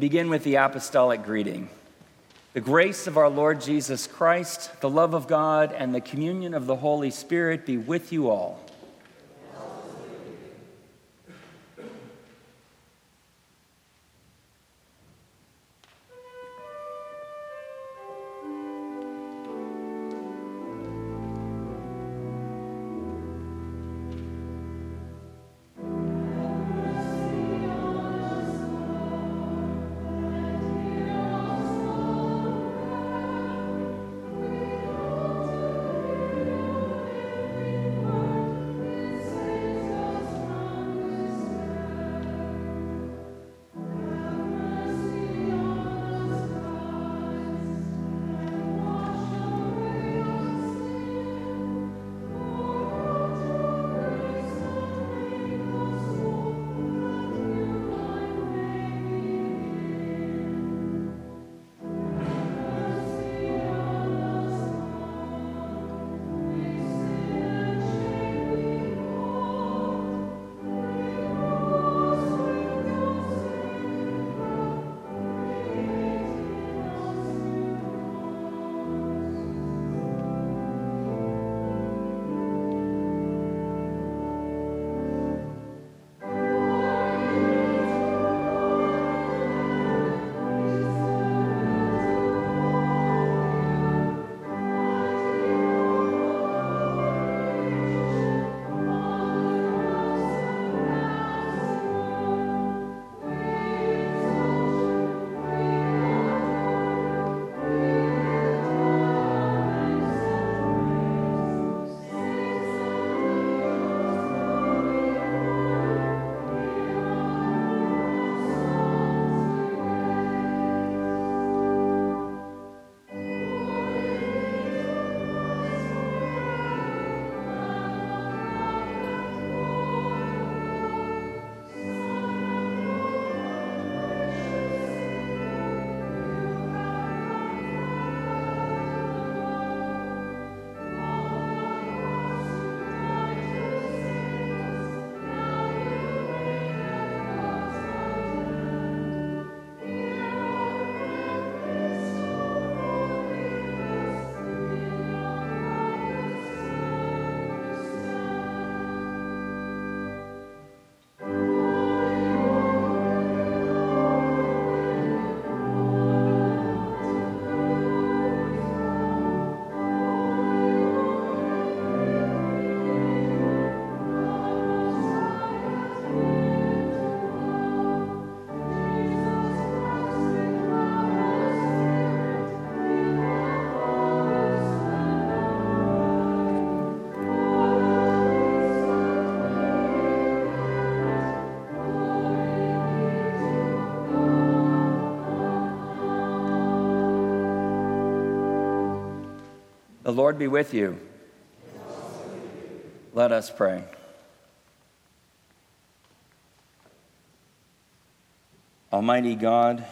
begin with the apostolic greeting. The grace of our Lord Jesus Christ, the love of God, and the communion of the Holy Spirit be with you all. The Lord be with you. Let us pray. Almighty God,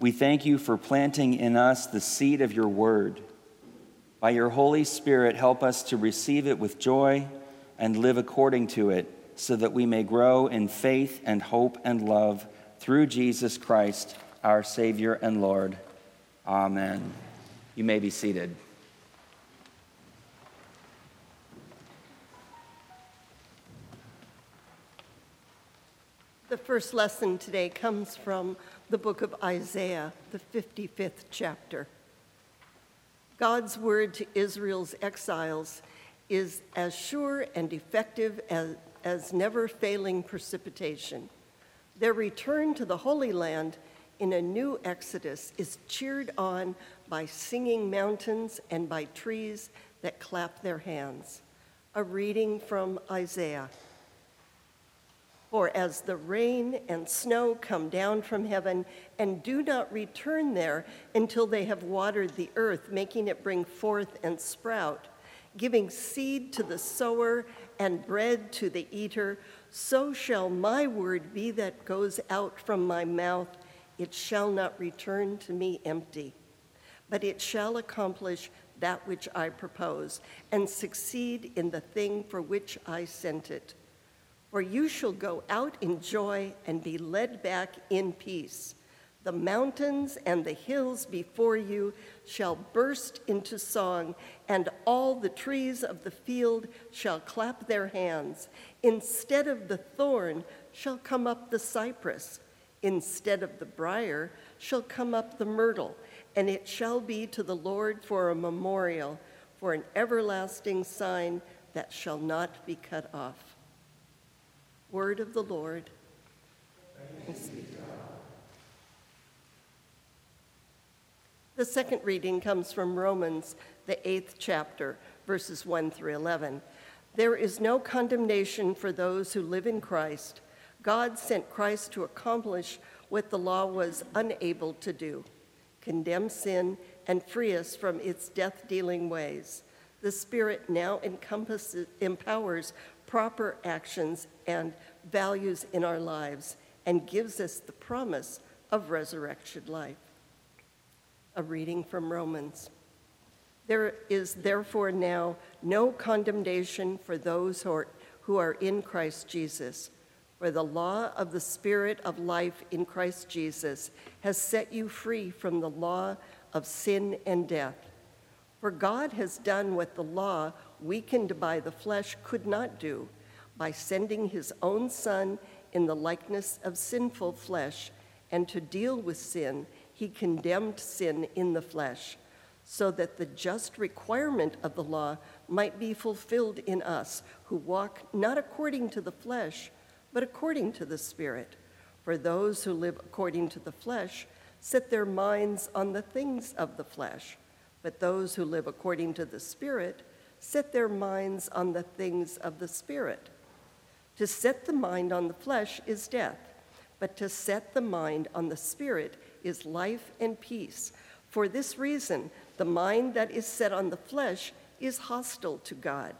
we thank you for planting in us the seed of your word. By your Holy Spirit, help us to receive it with joy and live according to it, so that we may grow in faith and hope and love through Jesus Christ, our Savior and Lord. Amen. You may be seated. First lesson today comes from the book of Isaiah, the 55th chapter. God's word to Israel's exiles is as sure and effective as, as never failing precipitation. Their return to the Holy Land in a new exodus is cheered on by singing mountains and by trees that clap their hands. A reading from Isaiah. For as the rain and snow come down from heaven and do not return there until they have watered the earth, making it bring forth and sprout, giving seed to the sower and bread to the eater, so shall my word be that goes out from my mouth. It shall not return to me empty, but it shall accomplish that which I propose and succeed in the thing for which I sent it. For you shall go out in joy and be led back in peace. The mountains and the hills before you shall burst into song, and all the trees of the field shall clap their hands. Instead of the thorn shall come up the cypress, instead of the brier shall come up the myrtle, and it shall be to the Lord for a memorial, for an everlasting sign that shall not be cut off. Word of the Lord. The second reading comes from Romans, the eighth chapter, verses 1 through 11. There is no condemnation for those who live in Christ. God sent Christ to accomplish what the law was unable to do condemn sin and free us from its death dealing ways. The Spirit now encompasses, empowers proper actions and values in our lives and gives us the promise of resurrection life. A reading from Romans. There is therefore now no condemnation for those who are, who are in Christ Jesus. For the law of the Spirit of life in Christ Jesus has set you free from the law of sin and death. For God has done what the law, weakened by the flesh, could not do by sending his own Son in the likeness of sinful flesh, and to deal with sin he condemned sin in the flesh, so that the just requirement of the law might be fulfilled in us who walk not according to the flesh, but according to the Spirit. For those who live according to the flesh set their minds on the things of the flesh, but those who live according to the Spirit set their minds on the things of the Spirit. To set the mind on the flesh is death, but to set the mind on the Spirit is life and peace. For this reason, the mind that is set on the flesh is hostile to God.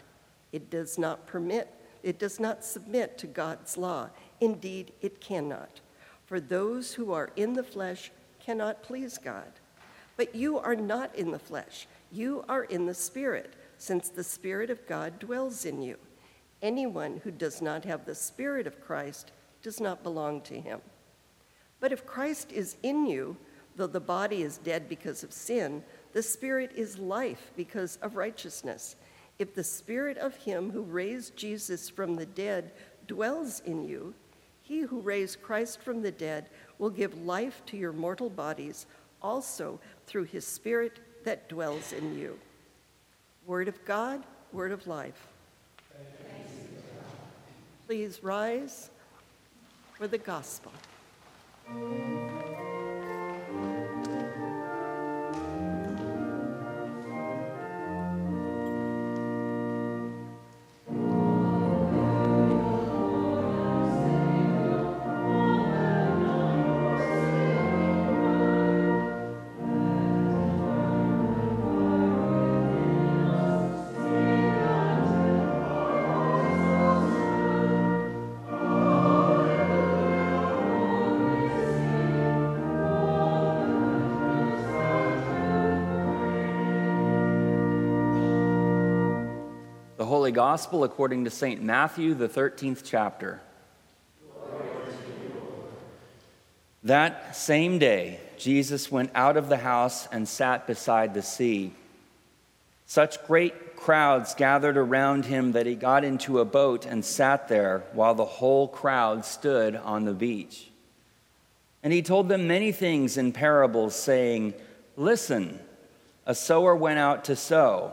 It does not permit, it does not submit to God's law. Indeed, it cannot. For those who are in the flesh cannot please God. But you are not in the flesh, you are in the Spirit, since the Spirit of God dwells in you. Anyone who does not have the Spirit of Christ does not belong to him. But if Christ is in you, though the body is dead because of sin, the Spirit is life because of righteousness. If the Spirit of Him who raised Jesus from the dead dwells in you, He who raised Christ from the dead will give life to your mortal bodies also through His Spirit that dwells in you. Word of God, word of life. Please rise for the gospel. Holy Gospel according to St. Matthew, the 13th chapter. That same day, Jesus went out of the house and sat beside the sea. Such great crowds gathered around him that he got into a boat and sat there while the whole crowd stood on the beach. And he told them many things in parables, saying, Listen, a sower went out to sow.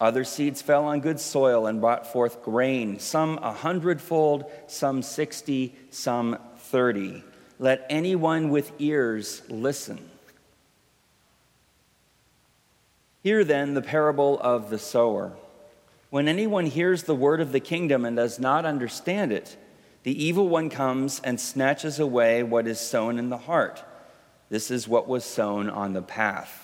Other seeds fell on good soil and brought forth grain, some a hundredfold, some sixty, some thirty. Let anyone with ears listen. Hear then the parable of the sower. When anyone hears the word of the kingdom and does not understand it, the evil one comes and snatches away what is sown in the heart. This is what was sown on the path.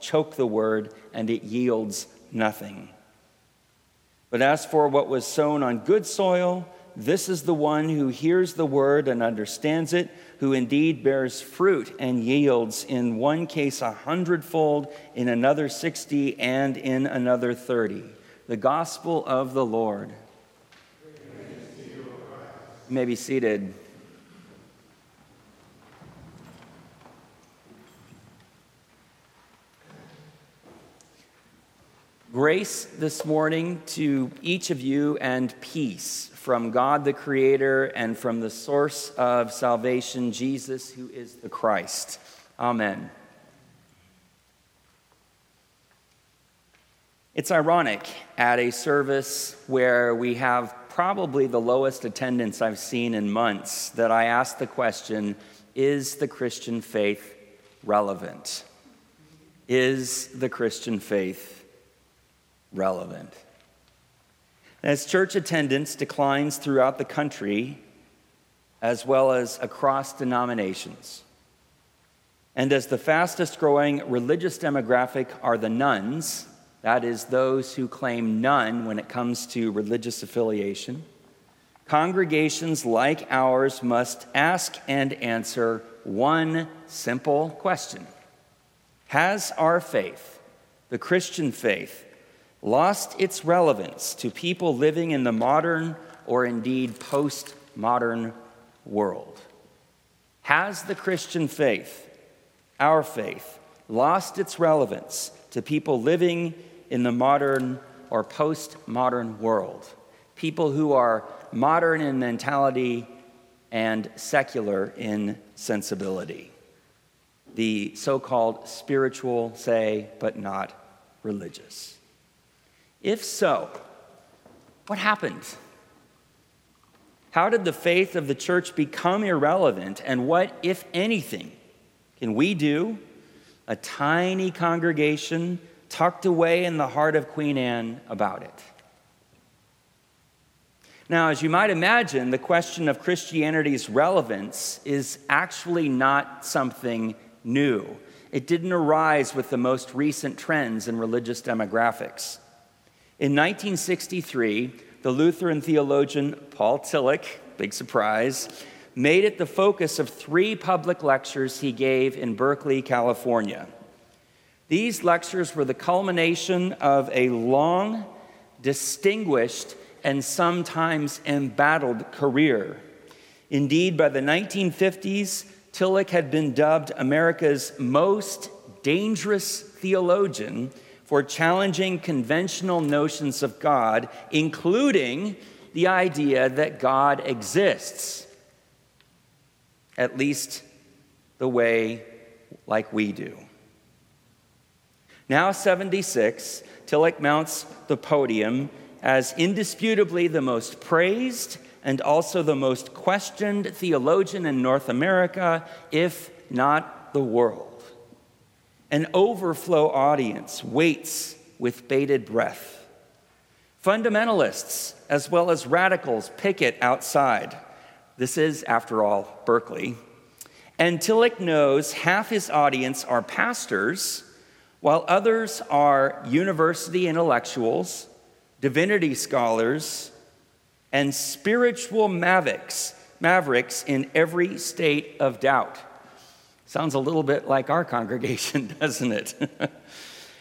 choke the word, and it yields nothing. But as for what was sown on good soil, this is the one who hears the word and understands it, who indeed bears fruit and yields in one case a hundredfold, in another sixty, and in another thirty. The gospel of the Lord. You may be seated. Grace this morning to each of you and peace from God the Creator and from the source of salvation, Jesus, who is the Christ. Amen. It's ironic at a service where we have probably the lowest attendance I've seen in months that I ask the question Is the Christian faith relevant? Is the Christian faith relevant. As church attendance declines throughout the country, as well as across denominations, and as the fastest growing religious demographic are the nones, that is, those who claim none when it comes to religious affiliation, congregations like ours must ask and answer one simple question Has our faith, the Christian faith, lost its relevance to people living in the modern or indeed postmodern world? Has the Christian faith, our faith, lost its relevance to people living in the modern or postmodern world? People who are modern in mentality and secular in sensibility. The so called spiritual, say, but not religious. If so, what happened? How did the faith of the church become irrelevant? And what, if anything, can we do, a tiny congregation tucked away in the heart of Queen Anne, about it? Now, as you might imagine, the question of Christianity's relevance is actually not something new. It didn't arise with the most recent trends in religious demographics. In 1963, the Lutheran theologian Paul Tillich, big surprise, made it the focus of three public lectures he gave in Berkeley, California. These lectures were the culmination of a long, distinguished, and sometimes embattled career. Indeed, by the 1950s, Tillich had been dubbed America's most dangerous theologian for challenging conventional notions of God, including the idea that God exists, at least the way like we do. Now 76, Tillich mounts the podium as indisputably the most praised and also the most questioned theologian in North America, if not the world. An overflow audience waits with bated breath. Fundamentalists, as well as radicals, picket outside. This is, after all, Berkeley. And Tillich knows half his audience are pastors, while others are university intellectuals, divinity scholars, and spiritual mavericks, mavericks in every state of doubt. Sounds a little bit like our congregation, doesn't it?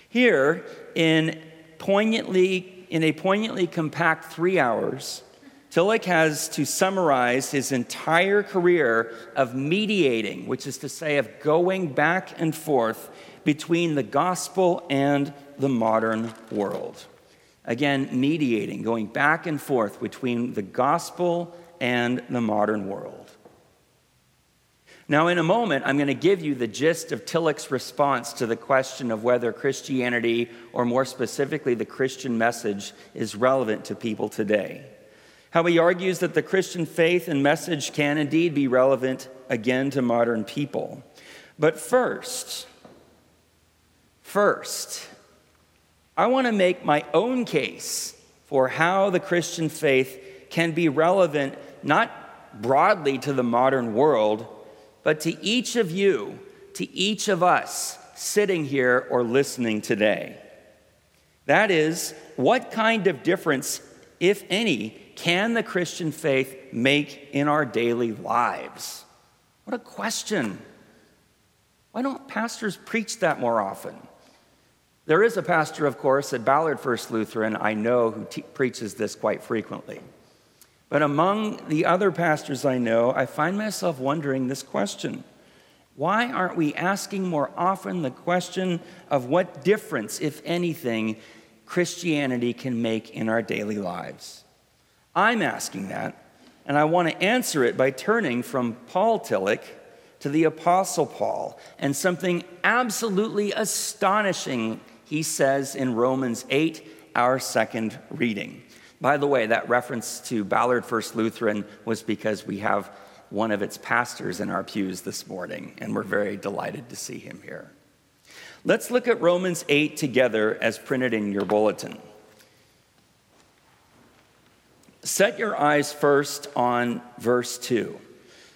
Here, in poignantly, in a poignantly compact three hours, Tillich has to summarize his entire career of mediating, which is to say, of going back and forth between the gospel and the modern world. Again, mediating, going back and forth between the gospel and the modern world. Now, in a moment, I'm going to give you the gist of Tillich's response to the question of whether Christianity, or more specifically, the Christian message, is relevant to people today. How he argues that the Christian faith and message can indeed be relevant again to modern people. But first, first, I want to make my own case for how the Christian faith can be relevant not broadly to the modern world, but to each of you, to each of us sitting here or listening today. That is, what kind of difference, if any, can the Christian faith make in our daily lives? What a question. Why don't pastors preach that more often? There is a pastor, of course, at Ballard First Lutheran, I know, who te- preaches this quite frequently. But among the other pastors I know, I find myself wondering this question Why aren't we asking more often the question of what difference, if anything, Christianity can make in our daily lives? I'm asking that, and I want to answer it by turning from Paul Tillich to the Apostle Paul and something absolutely astonishing he says in Romans 8, our second reading. By the way, that reference to Ballard First Lutheran was because we have one of its pastors in our pews this morning, and we're very delighted to see him here. Let's look at Romans 8 together as printed in your bulletin. Set your eyes first on verse 2.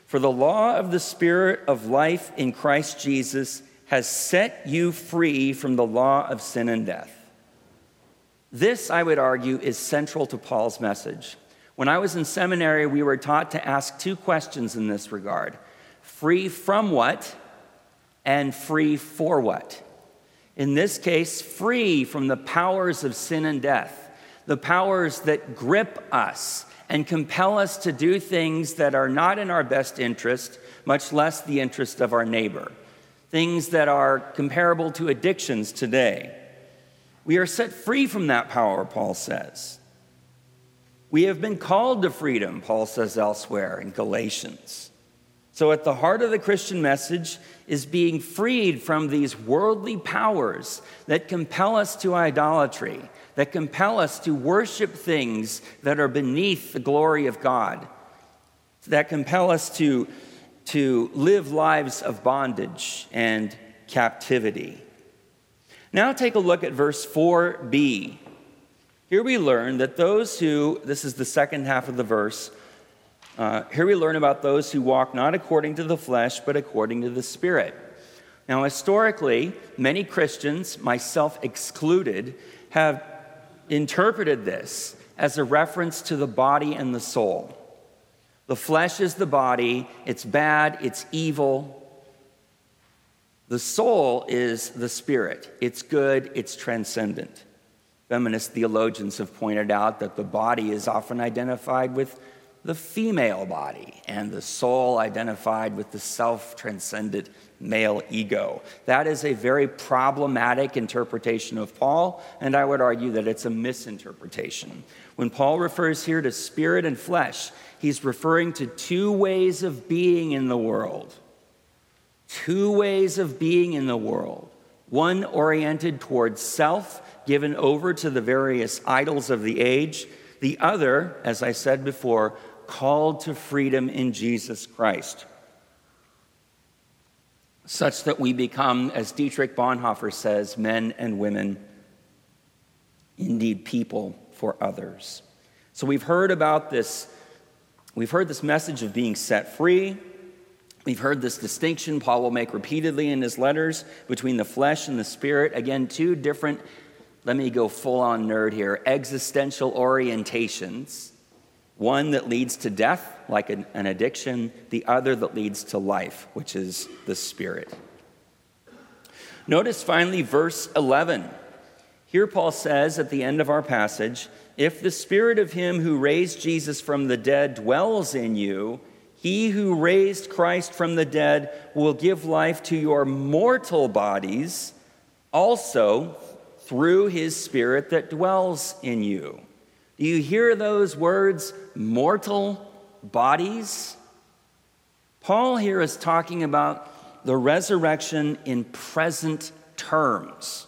For the law of the Spirit of life in Christ Jesus has set you free from the law of sin and death. This, I would argue, is central to Paul's message. When I was in seminary, we were taught to ask two questions in this regard free from what and free for what? In this case, free from the powers of sin and death, the powers that grip us and compel us to do things that are not in our best interest, much less the interest of our neighbor, things that are comparable to addictions today. We are set free from that power, Paul says. We have been called to freedom, Paul says elsewhere in Galatians. So, at the heart of the Christian message is being freed from these worldly powers that compel us to idolatry, that compel us to worship things that are beneath the glory of God, that compel us to, to live lives of bondage and captivity. Now take a look at verse 4b. Here we learn that those who, this is the second half of the verse, uh, here we learn about those who walk not according to the flesh, but according to the Spirit. Now, historically, many Christians, myself excluded, have interpreted this as a reference to the body and the soul. The flesh is the body, it's bad, it's evil, the soul is the spirit. It's good, it's transcendent. Feminist theologians have pointed out that the body is often identified with the female body and the soul identified with the self transcendent male ego. That is a very problematic interpretation of Paul, and I would argue that it's a misinterpretation. When Paul refers here to spirit and flesh, he's referring to two ways of being in the world two ways of being in the world one oriented towards self, given over to the various idols of the age, the other, as I said before, called to freedom in Jesus Christ. Such that we become, as Dietrich Bonhoeffer says, men and women, indeed people for others. So we've heard about this, we've heard this message of being set free, We've heard this distinction Paul will make repeatedly in his letters between the flesh and the spirit. Again, two different, let me go full on nerd here, existential orientations. One that leads to death, like an, an addiction, the other that leads to life, which is the spirit. Notice finally verse 11. Here, Paul says at the end of our passage, If the spirit of him who raised Jesus from the dead dwells in you, he who raised Christ from the dead will give life to your mortal bodies also through his spirit that dwells in you. Do you hear those words, mortal bodies? Paul here is talking about the resurrection in present terms.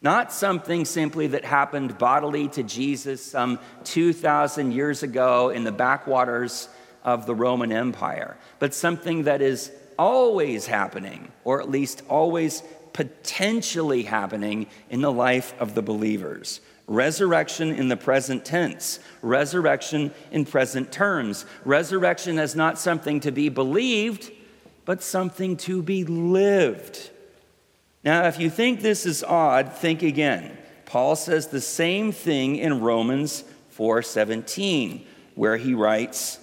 Not something simply that happened bodily to Jesus some 2,000 years ago in the backwaters of the Roman Empire, but something that is always happening, or at least always potentially happening in the life of the believers. Resurrection in the present tense, resurrection in present terms. Resurrection as not something to be believed, but something to be lived. Now, if you think this is odd, think again. Paul says the same thing in Romans 4:17, where he writes,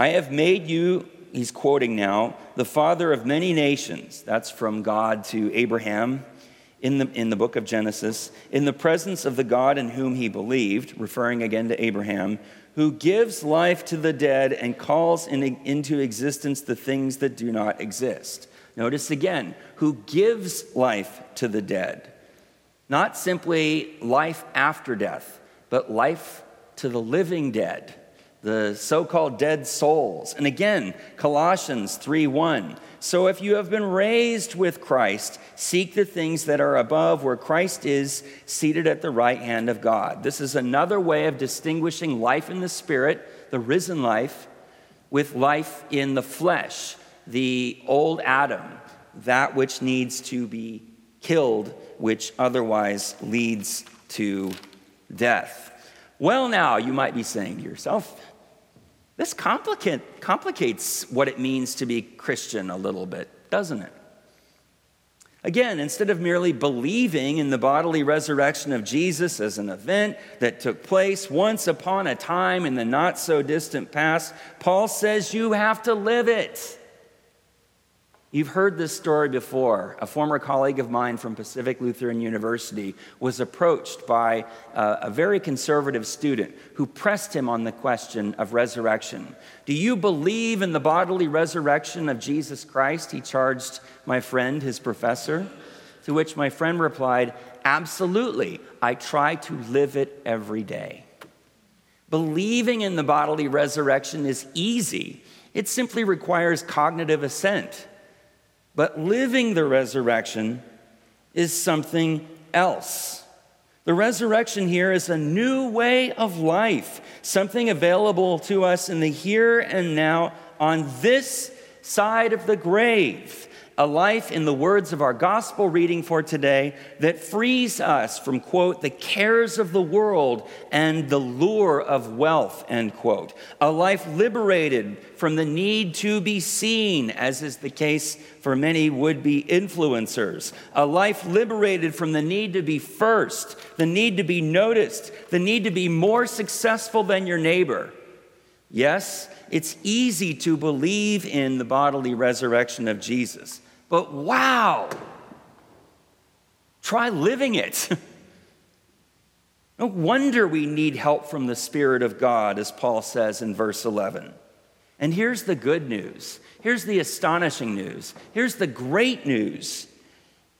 I have made you, he's quoting now, the father of many nations. That's from God to Abraham in the, in the book of Genesis, in the presence of the God in whom he believed, referring again to Abraham, who gives life to the dead and calls in, into existence the things that do not exist. Notice again, who gives life to the dead. Not simply life after death, but life to the living dead, the so called dead souls. And again, Colossians 3 1. So if you have been raised with Christ, seek the things that are above where Christ is seated at the right hand of God. This is another way of distinguishing life in the spirit, the risen life, with life in the flesh the old Adam, that which needs to be killed, which otherwise leads to death. Well, now, you might be saying to yourself, this complicate, complicates what it means to be Christian a little bit, doesn't it? Again, instead of merely believing in the bodily resurrection of Jesus as an event that took place once upon a time in the not so distant past, Paul says you have to live it. You've heard this story before. A former colleague of mine from Pacific Lutheran University was approached by a, a, very conservative student who pressed him on the question of resurrection. Do you believe in the bodily resurrection of Jesus Christ? He charged my friend, his professor. To which my friend replied, Absolutely. I try to live it every day. Believing in the bodily resurrection is easy, it simply requires cognitive assent. But living the resurrection is something else. The resurrection here is a new way of life, something available to us in the here and now on this side of the grave a life, in the words of our gospel reading for today, that frees us from, quote, the cares of the world and the lure of wealth, end quote. A life liberated from the need to be seen, as is the case for many would be influencers. A life liberated from the need to be first, the need to be noticed, the need to be more successful than your neighbor. Yes, it's easy to believe in the bodily resurrection of Jesus. But wow, try living it. no wonder we need help from the Spirit of God, as Paul says in verse 11. And here's the good news. Here's the astonishing news. Here's the great news.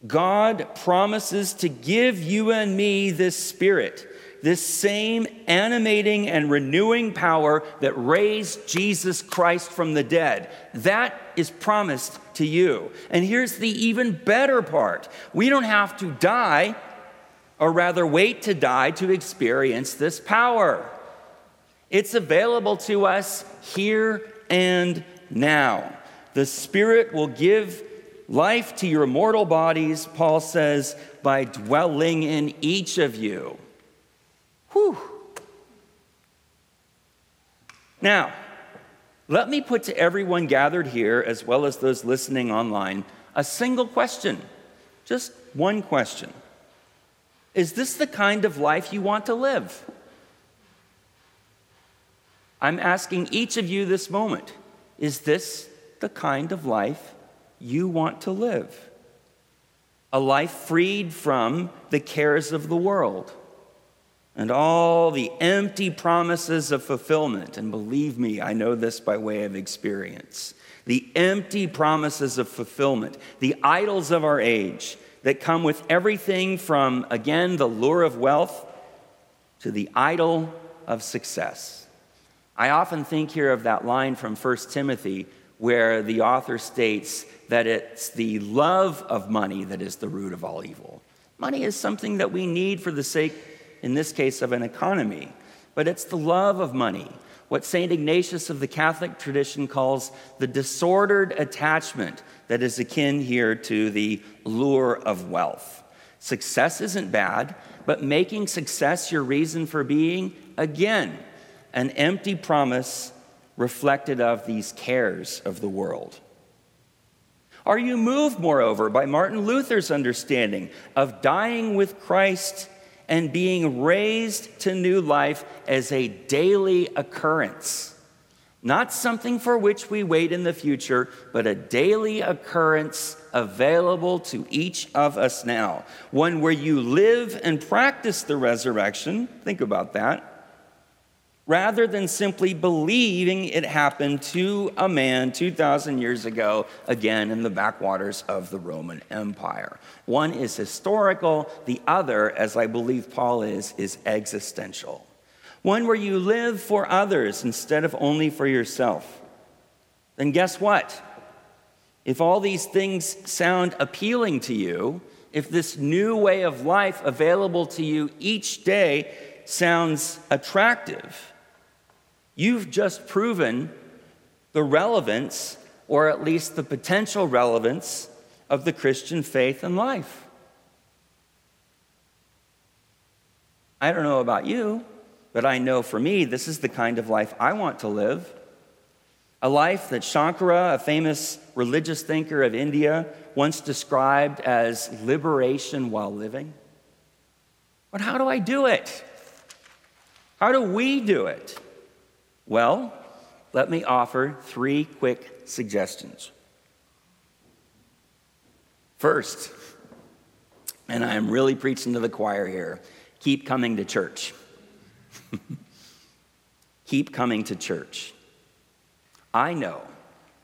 God promises to give you and me this Spirit this same animating and renewing power that raised Jesus Christ from the dead. That is promised to you. And here's the even better part we don't have to die, or rather, wait to die to experience this power. It's available to us here and now. The Spirit will give life to your mortal bodies, Paul says, by dwelling in each of you. Whew. Now, let me put to everyone gathered here, as well as those listening online, a single question. Just one question. Is this the kind of life you want to live? I'm asking each of you this moment is this the kind of life you want to live? A life freed from the cares of the world and all the empty promises of fulfillment. And believe me, I know this by way of experience. The empty promises of fulfillment, the idols of our age that come with everything from, again, the lure of wealth to the idol of success. I often think here of that line from 1 Timothy where the author states that it's the love of money that is the root of all evil. Money is something that we need for the sake, in this case, of an economy, but it's the love of money, what St. Ignatius of the Catholic tradition calls the disordered attachment that is akin here to the lure of wealth. Success isn't bad, but making success your reason for being, again, an empty promise reflected of these cares of the world. Are you moved, moreover, by Martin Luther's understanding of dying with Christ and being raised to new life as a daily occurrence? Not something for which we wait in the future, but a daily occurrence available to each of us now. One where you live and practice the resurrection. Think about that rather than simply believing it happened to a man 2,000 years ago, again in the backwaters of the Roman Empire. One is historical, the other, as I believe Paul is, is existential. One where you live for others instead of only for yourself. Then guess what? If all these things sound appealing to you, if this new way of life available to you each day sounds attractive, You've just proven the relevance, or at least the potential relevance, of the Christian faith and life. I don't know about you, but I know for me, this is the kind of life I want to live. A life that Shankara, a famous religious thinker of India, once described as liberation while living. But how do I do it? How do we do it? Well, let me offer three quick suggestions. First, and I'm really preaching to the choir here, keep coming to church. keep coming to church. I know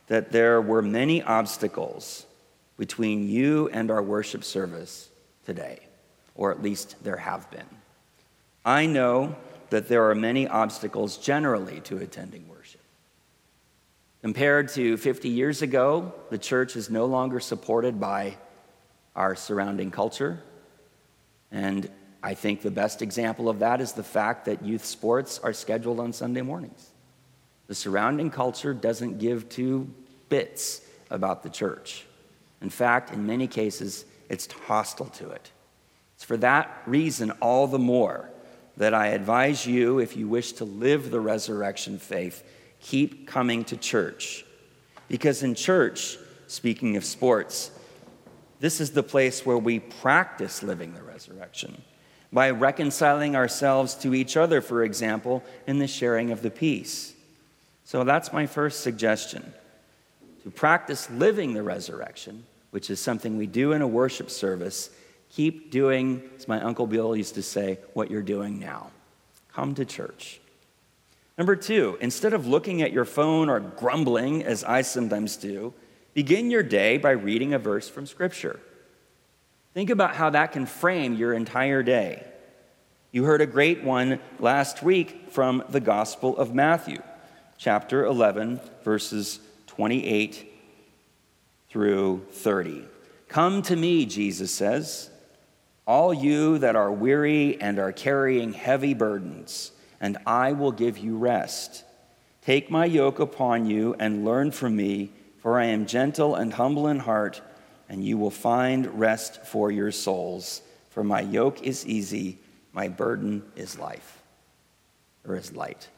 that there were many obstacles between you and our worship service today, or at least there have been. I know that there are many obstacles generally to attending worship. Compared to 50 years ago, the church is no longer supported by our surrounding culture. And I think the best example of that is the fact that youth sports are scheduled on Sunday mornings. The surrounding culture doesn't give two bits about the church. In fact, in many cases, it's hostile to it. It's for that reason, all the more, that I advise you, if you wish to live the resurrection faith, keep coming to church. Because in church, speaking of sports, this is the place where we practice living the resurrection by reconciling ourselves to each other, for example, in the sharing of the peace. So that's my first suggestion to practice living the resurrection, which is something we do in a worship service Keep doing, as my Uncle Bill used to say, what you're doing now. Come to church. Number two, instead of looking at your phone or grumbling, as I sometimes do, begin your day by reading a verse from Scripture. Think about how that can frame your entire day. You heard a great one last week from the Gospel of Matthew, chapter 11, verses 28 through 30. Come to me, Jesus says all you that are weary and are carrying heavy burdens, and I will give you rest. Take my yoke upon you and learn from me, for I am gentle and humble in heart, and you will find rest for your souls. For my yoke is easy, my burden is life, or is light.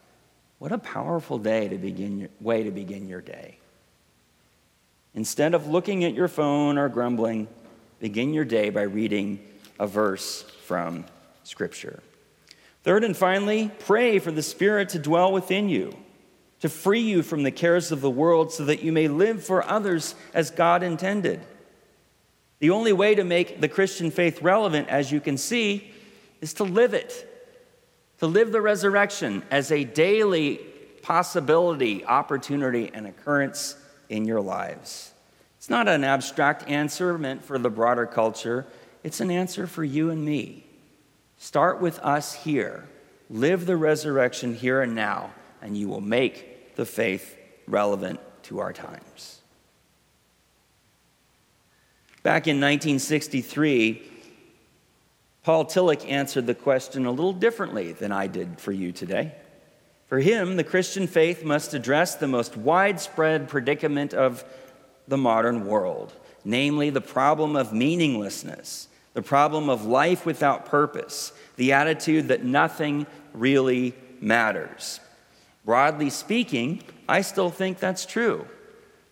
What a powerful day to begin your, way to begin your day. Instead of looking at your phone or grumbling, begin your day by reading a verse from Scripture. Third and finally, pray for the Spirit to dwell within you, to free you from the cares of the world so that you may live for others as God intended. The only way to make the Christian faith relevant, as you can see, is to live it, to live the resurrection as a daily possibility, opportunity, and occurrence in your lives. It's not an abstract answer meant for the broader culture. It's an answer for you and me. Start with us here. Live the resurrection here and now and you will make the faith relevant to our times. Back in 1963, Paul Tillich answered the question a little differently than I did for you today. For him, the Christian faith must address the most widespread predicament of the modern world, namely the problem of meaninglessness, the problem of life without purpose, the attitude that nothing really matters. Broadly speaking, I still think that's true.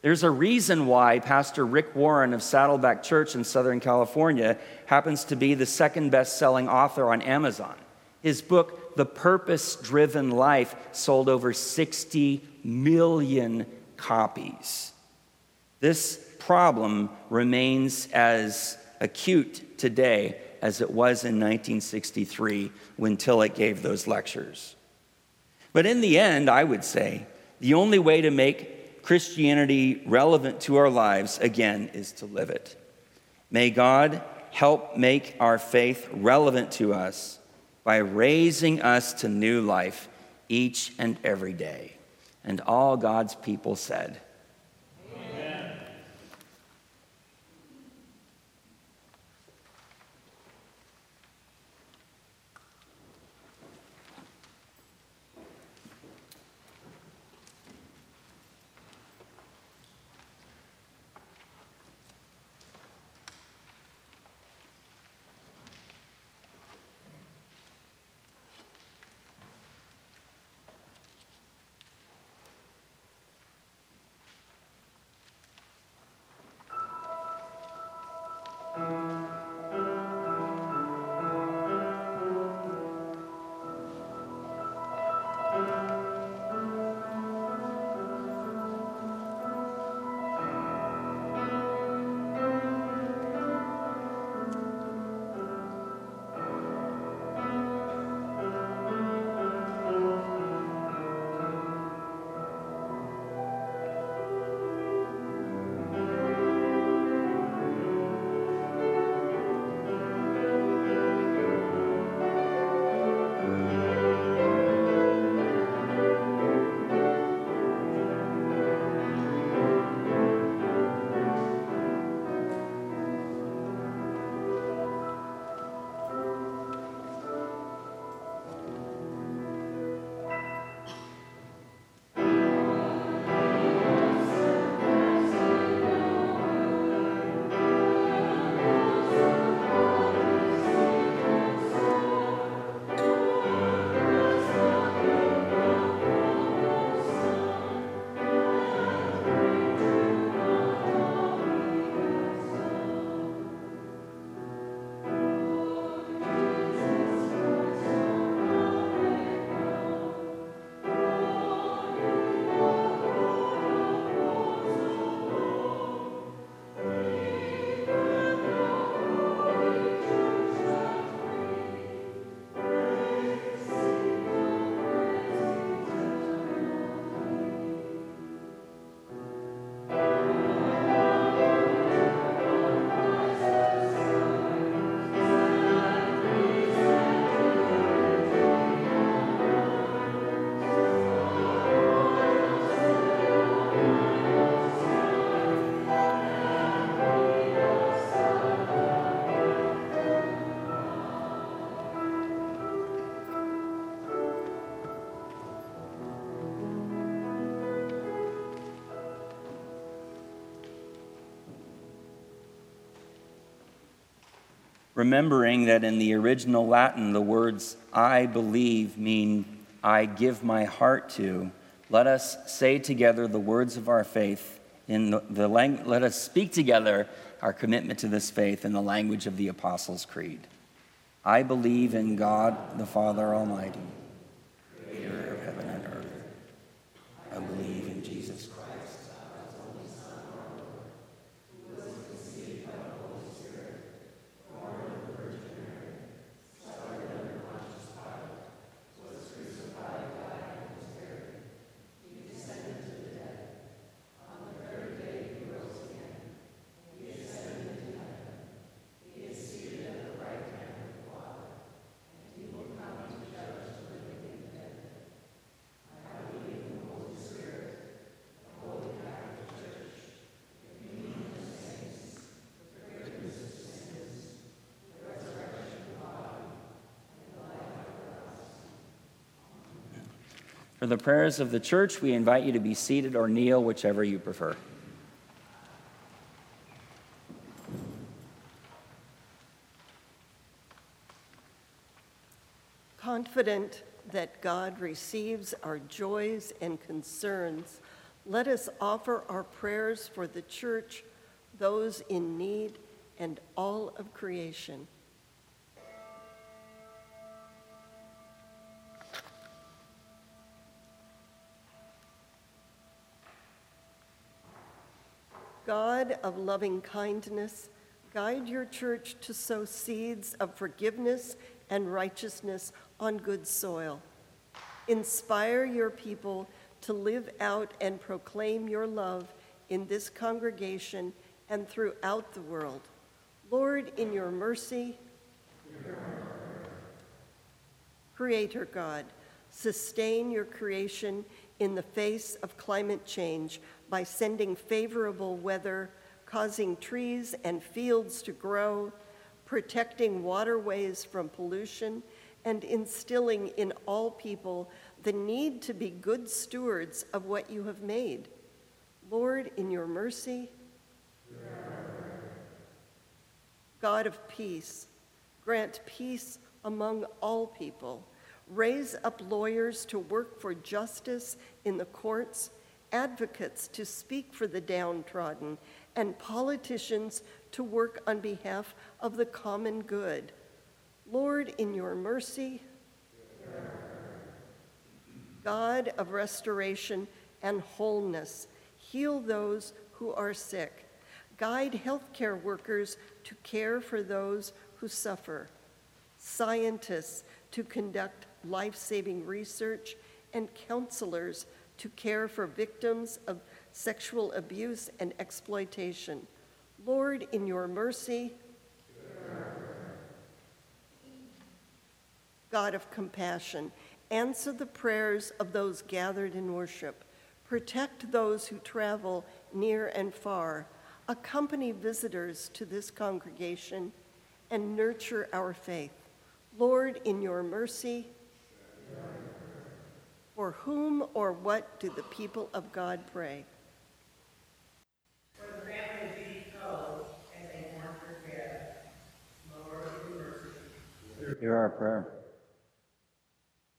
There's a reason why Pastor Rick Warren of Saddleback Church in Southern California happens to be the second best selling author on Amazon. His book, The Purpose Driven Life, sold over 60 million copies. This problem remains as acute today as it was in 1963 when Tillich gave those lectures. But in the end, I would say the only way to make Christianity relevant to our lives, again, is to live it. May God help make our faith relevant to us by raising us to new life each and every day. And all God's people said, remembering that in the original Latin, the words I believe mean I give my heart to, let us say together the words of our faith in the, the let us speak together our commitment to this faith in the language of the Apostles' Creed. I believe in God the Father Almighty For the prayers of the church, we invite you to be seated or kneel, whichever you prefer. Confident that God receives our joys and concerns, let us offer our prayers for the church, those in need, and all of creation. God of loving kindness, guide your church to sow seeds of forgiveness and righteousness on good soil. Inspire your people to live out and proclaim your love in this congregation and throughout the world. Lord, in your mercy, Creator God, sustain your creation in the face of climate change by sending favorable weather, causing trees and fields to grow, protecting waterways from pollution, and instilling in all people the need to be good stewards of what you have made. Lord, in your mercy, God of peace, grant peace among all people. Raise up lawyers to work for justice in the courts, advocates to speak for the downtrodden, and politicians to work on behalf of the common good. Lord, in your mercy, God of restoration and wholeness, heal those who are sick. Guide healthcare workers to care for those who suffer, scientists to conduct life saving research, and counselors to care for victims of sexual abuse and exploitation. Lord, in your mercy, God of compassion, answer the prayers of those gathered in worship. Protect those who travel near and far. Accompany visitors to this congregation and nurture our faith. Lord, in your mercy, for whom or what do the people of God pray? For the family of Judy Coe, as they mourn her death. Lord, in mercy. Hear our prayer.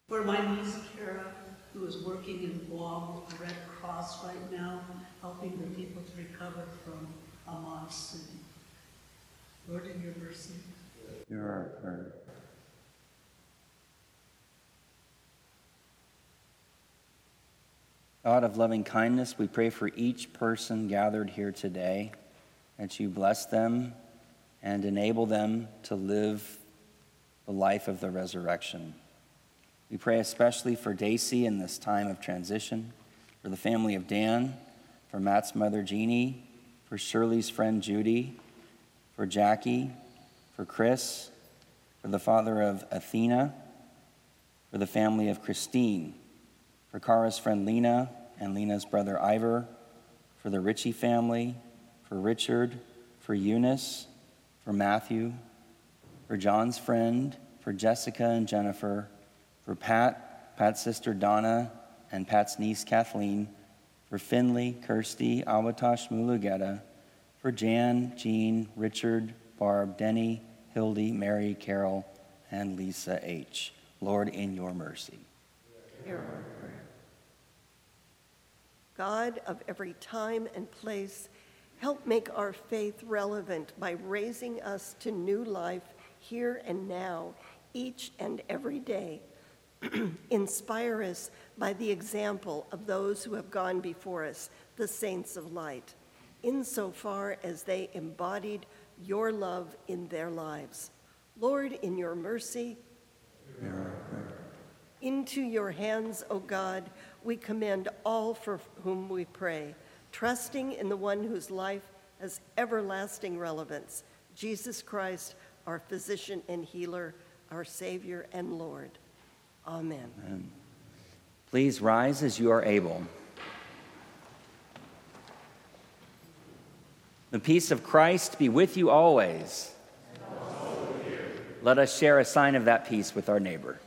For my niece Kara, who is working in Guam with the Red Cross right now, helping the people to recover from a monsoon. Lord, in your mercy. Hear our prayer. God of loving kindness, we pray for each person gathered here today that you bless them and enable them to live the life of the resurrection. We pray especially for Daisy in this time of transition, for the family of Dan, for Matt's mother Jeannie, for Shirley's friend Judy, for Jackie, for Chris, for the father of Athena, for the family of Christine, for Kara's friend Lena and Lena's brother Ivor, for the Ritchie family, for Richard, for Eunice, for Matthew, for John's friend, for Jessica and Jennifer, for Pat, Pat's sister Donna, and Pat's niece Kathleen, for Finley, Kirsty, Awatash Mulugeta, for Jan, Jean, Richard, Barb, Denny, Hildy, Mary, Carol, and Lisa H. Lord, in your mercy. God of every time and place, help make our faith relevant by raising us to new life here and now, each and every day. Inspire us by the example of those who have gone before us, the saints of light, insofar as they embodied your love in their lives. Lord, in your mercy, into your hands, O God, we commend all for whom we pray, trusting in the one whose life has everlasting relevance, Jesus Christ, our physician and healer, our Savior and Lord. Amen. Amen. Please rise as you are able. The peace of Christ be with you always. Let us share a sign of that peace with our neighbor.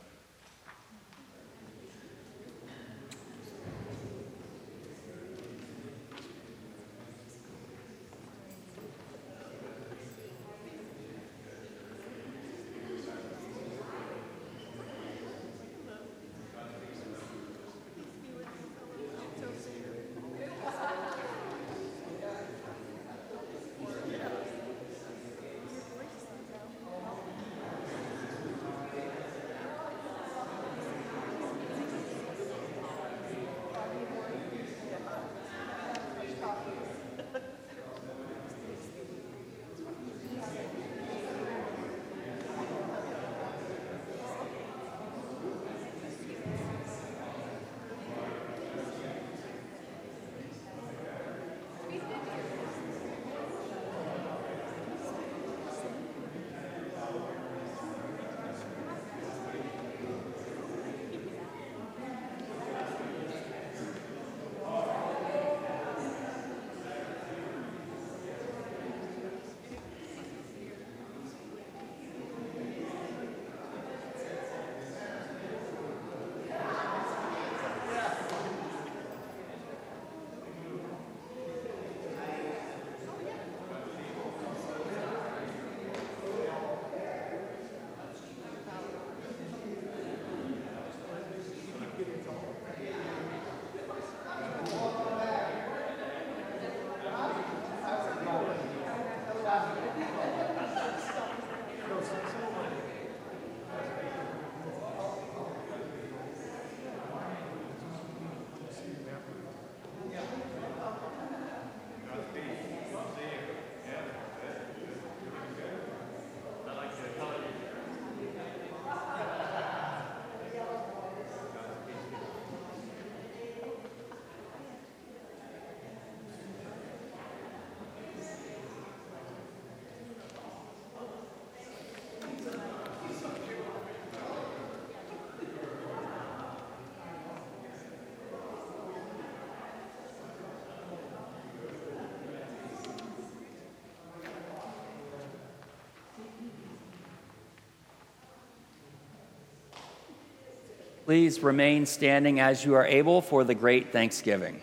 Please remain standing as you are able for the great Thanksgiving.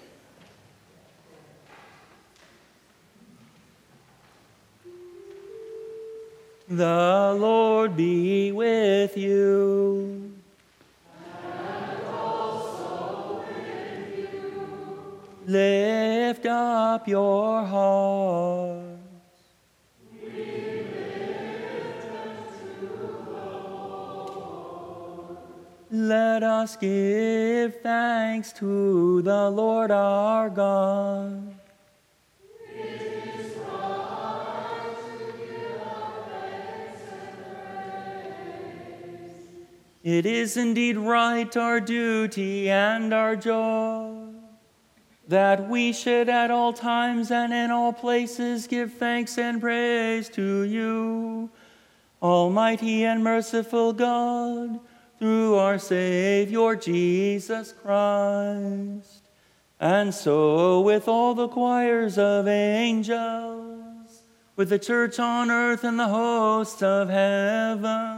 Is indeed right, our duty and our joy, that we should at all times and in all places give thanks and praise to you, Almighty and merciful God, through our Savior Jesus Christ. And so, with all the choirs of angels, with the church on earth and the hosts of heaven,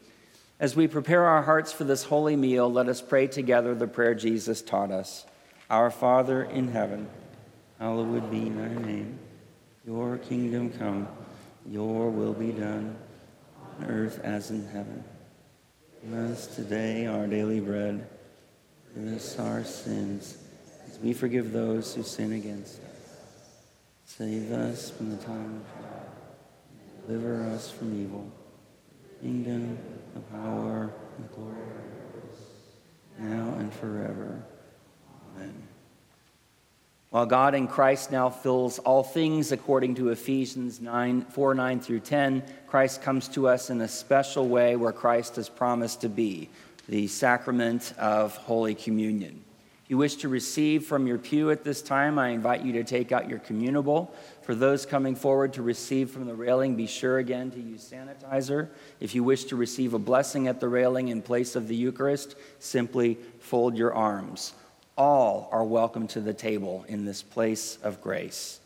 As we prepare our hearts for this holy meal, let us pray together the prayer Jesus taught us Our Father in heaven, hallowed be thy name. Your kingdom come, your will be done, on earth as in heaven. Give us today our daily bread. Forgive us our sins, as we forgive those who sin against us. Save us from the time of trial. Deliver us from evil. Kingdom, the power, and the glory, now and forever. Amen. While God in Christ now fills all things according to Ephesians 9, 4 9 through 10, Christ comes to us in a special way where Christ has promised to be the sacrament of Holy Communion. You wish to receive from your pew at this time, I invite you to take out your communable. For those coming forward to receive from the railing, be sure again to use sanitizer. If you wish to receive a blessing at the railing in place of the Eucharist, simply fold your arms. All are welcome to the table in this place of grace.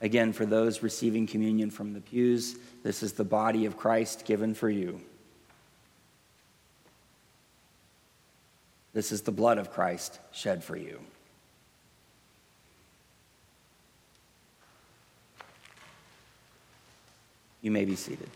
Again, for those receiving communion from the pews, this is the body of Christ given for you. This is the blood of Christ shed for you. You may be seated.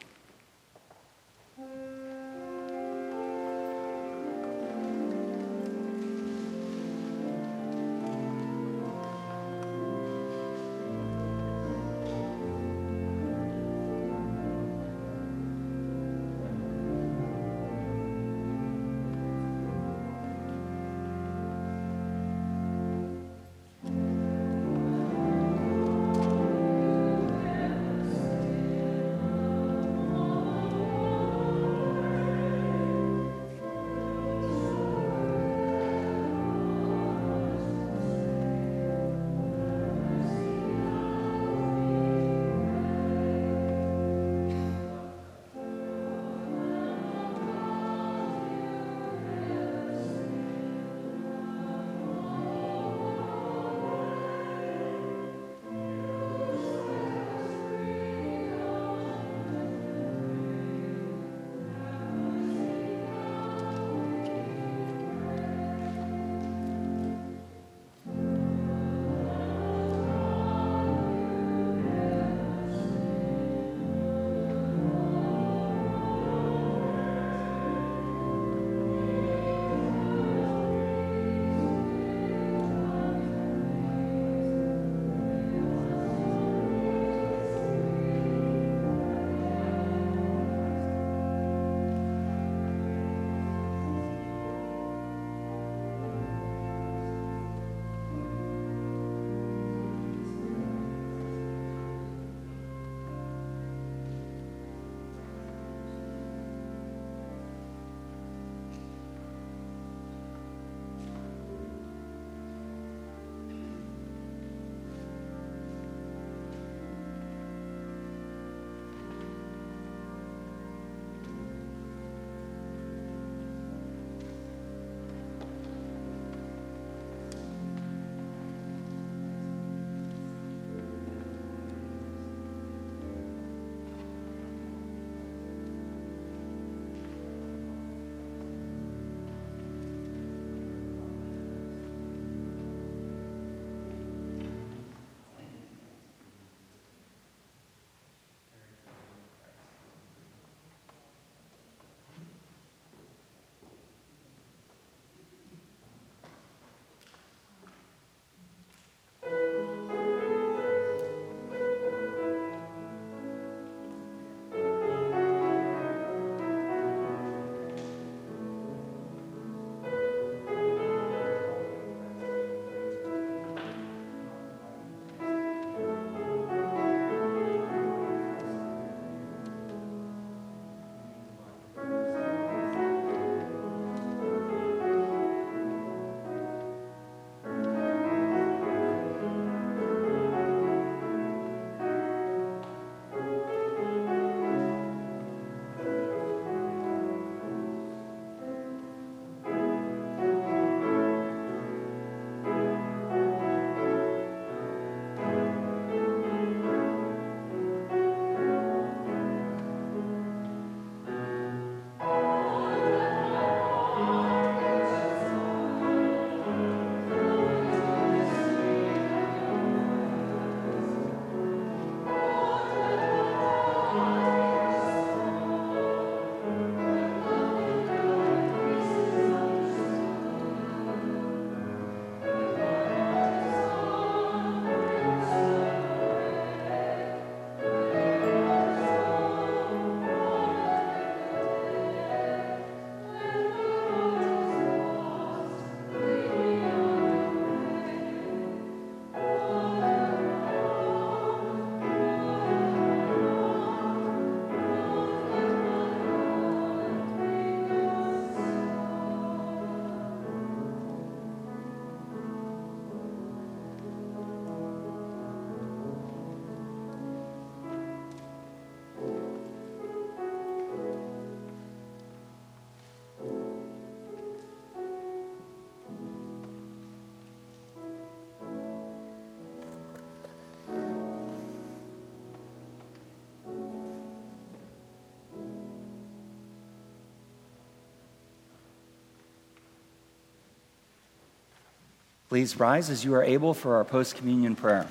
Please rise as you are able for our post communion prayer.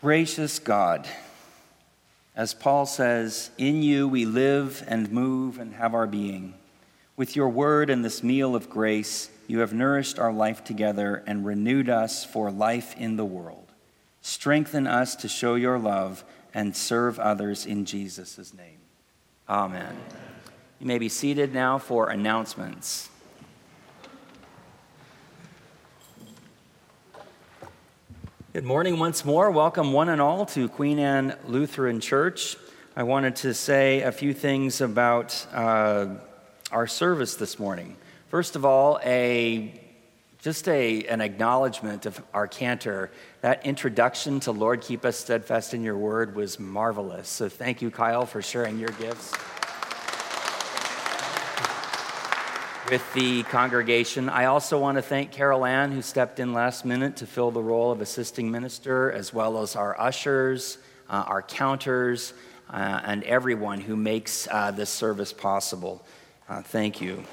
Gracious God, as Paul says, in you we live and move and have our being. With your word and this meal of grace, you have nourished our life together and renewed us for life in the world. Strengthen us to show your love and serve others in Jesus' name. Amen. You may be seated now for announcements. Good morning once more. Welcome, one and all, to Queen Anne Lutheran Church. I wanted to say a few things about uh, our service this morning. First of all, a just a, an acknowledgement of our cantor. That introduction to Lord, keep us steadfast in your word was marvelous. So thank you, Kyle, for sharing your gifts. With the congregation. I also want to thank Carol Ann, who stepped in last minute to fill the role of assisting minister, as well as our ushers, uh, our counters, uh, and everyone who makes uh, this service possible. Uh, thank you.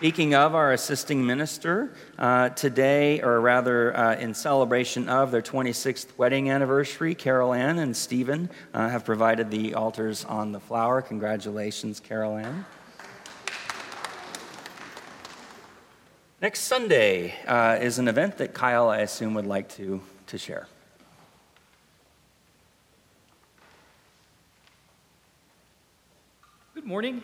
Speaking of our assisting minister, uh, today, or rather uh, in celebration of their 26th wedding anniversary, Carol Ann and Stephen uh, have provided the altars on the flower. Congratulations, Carol Ann. Next Sunday uh, is an event that Kyle, I assume, would like to, to share. Good morning.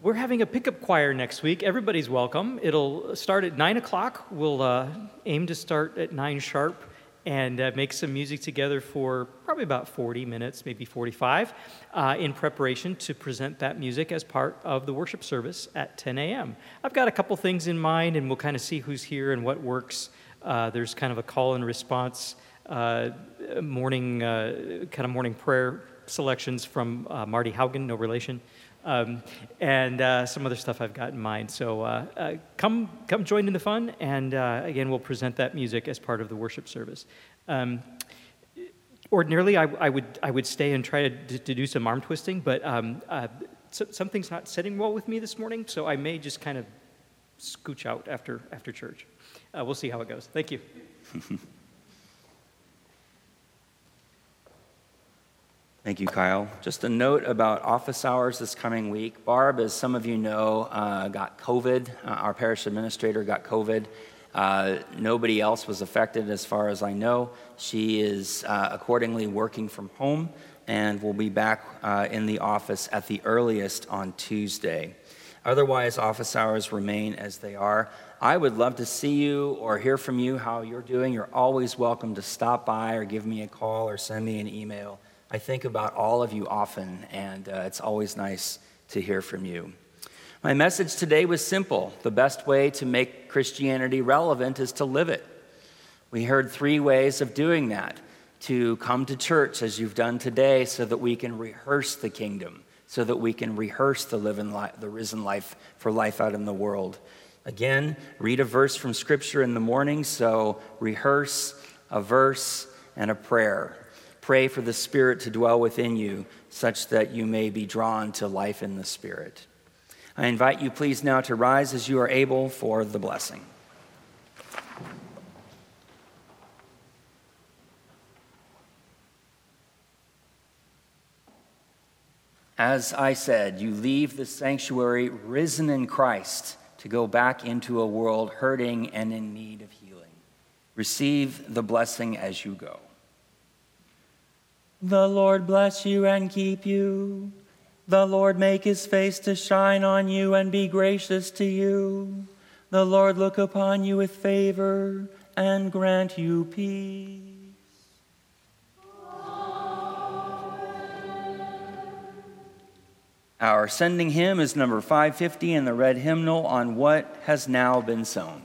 We're having a pickup choir next week. Everybody's welcome. It'll start at 9 o'clock. We'll uh, aim to start at 9 sharp and uh, make some music together for probably about 40 minutes, maybe 45, uh, in preparation to present that music as part of the worship service at 10 a.m. I've got a couple things in mind, and we'll kind of see who's here and what works. Uh, there's kind of a call and response uh, morning, uh, kind of morning prayer selections from Marty Haugen, no relation um, and uh, some other stuff I've got in mind. So uh, uh, come, come join in the fun, and uh, again, we'll present that music as part of the worship service. Um, ordinarily, I, I, would, I would stay and try to, to do some arm twisting, but um, uh, so, something's not sitting well with me this morning, so I may just kind of scooch out after, after church. Uh, we'll see how it goes. Thank you. Thank you, Kyle. Just a note about office hours this coming week. Barb, as some of you know, uh, got COVID. Uh, our parish administrator got COVID. Uh, nobody else was affected, as far as I know. She is uh, accordingly working from home and will be back uh, in the office at the earliest on Tuesday. Otherwise, office hours remain as they are. I would love to see you or hear from you how you're doing. You're always welcome to stop by or give me a call or send me an email. I think about all of you often, and uh, it's always nice to hear from you. My message today was simple. The best way to make Christianity relevant is to live it. We heard three ways of doing that to come to church as you've done today so that we can rehearse the kingdom, so that we can rehearse the, living li- the risen life for life out in the world. Again, read a verse from Scripture in the morning, so rehearse a verse and a prayer. Pray for the Spirit to dwell within you, such that you may be drawn to life in the Spirit. I invite you, please, now to rise as you are able for the blessing. As I said, you leave the sanctuary risen in Christ to go back into a world hurting and in need of healing. Receive the blessing as you go. The Lord bless you and keep you. The Lord make his face to shine on you and be gracious to you. The Lord look upon you with favor and grant you peace. Our sending hymn is number 550 in the red hymnal on what has now been sown.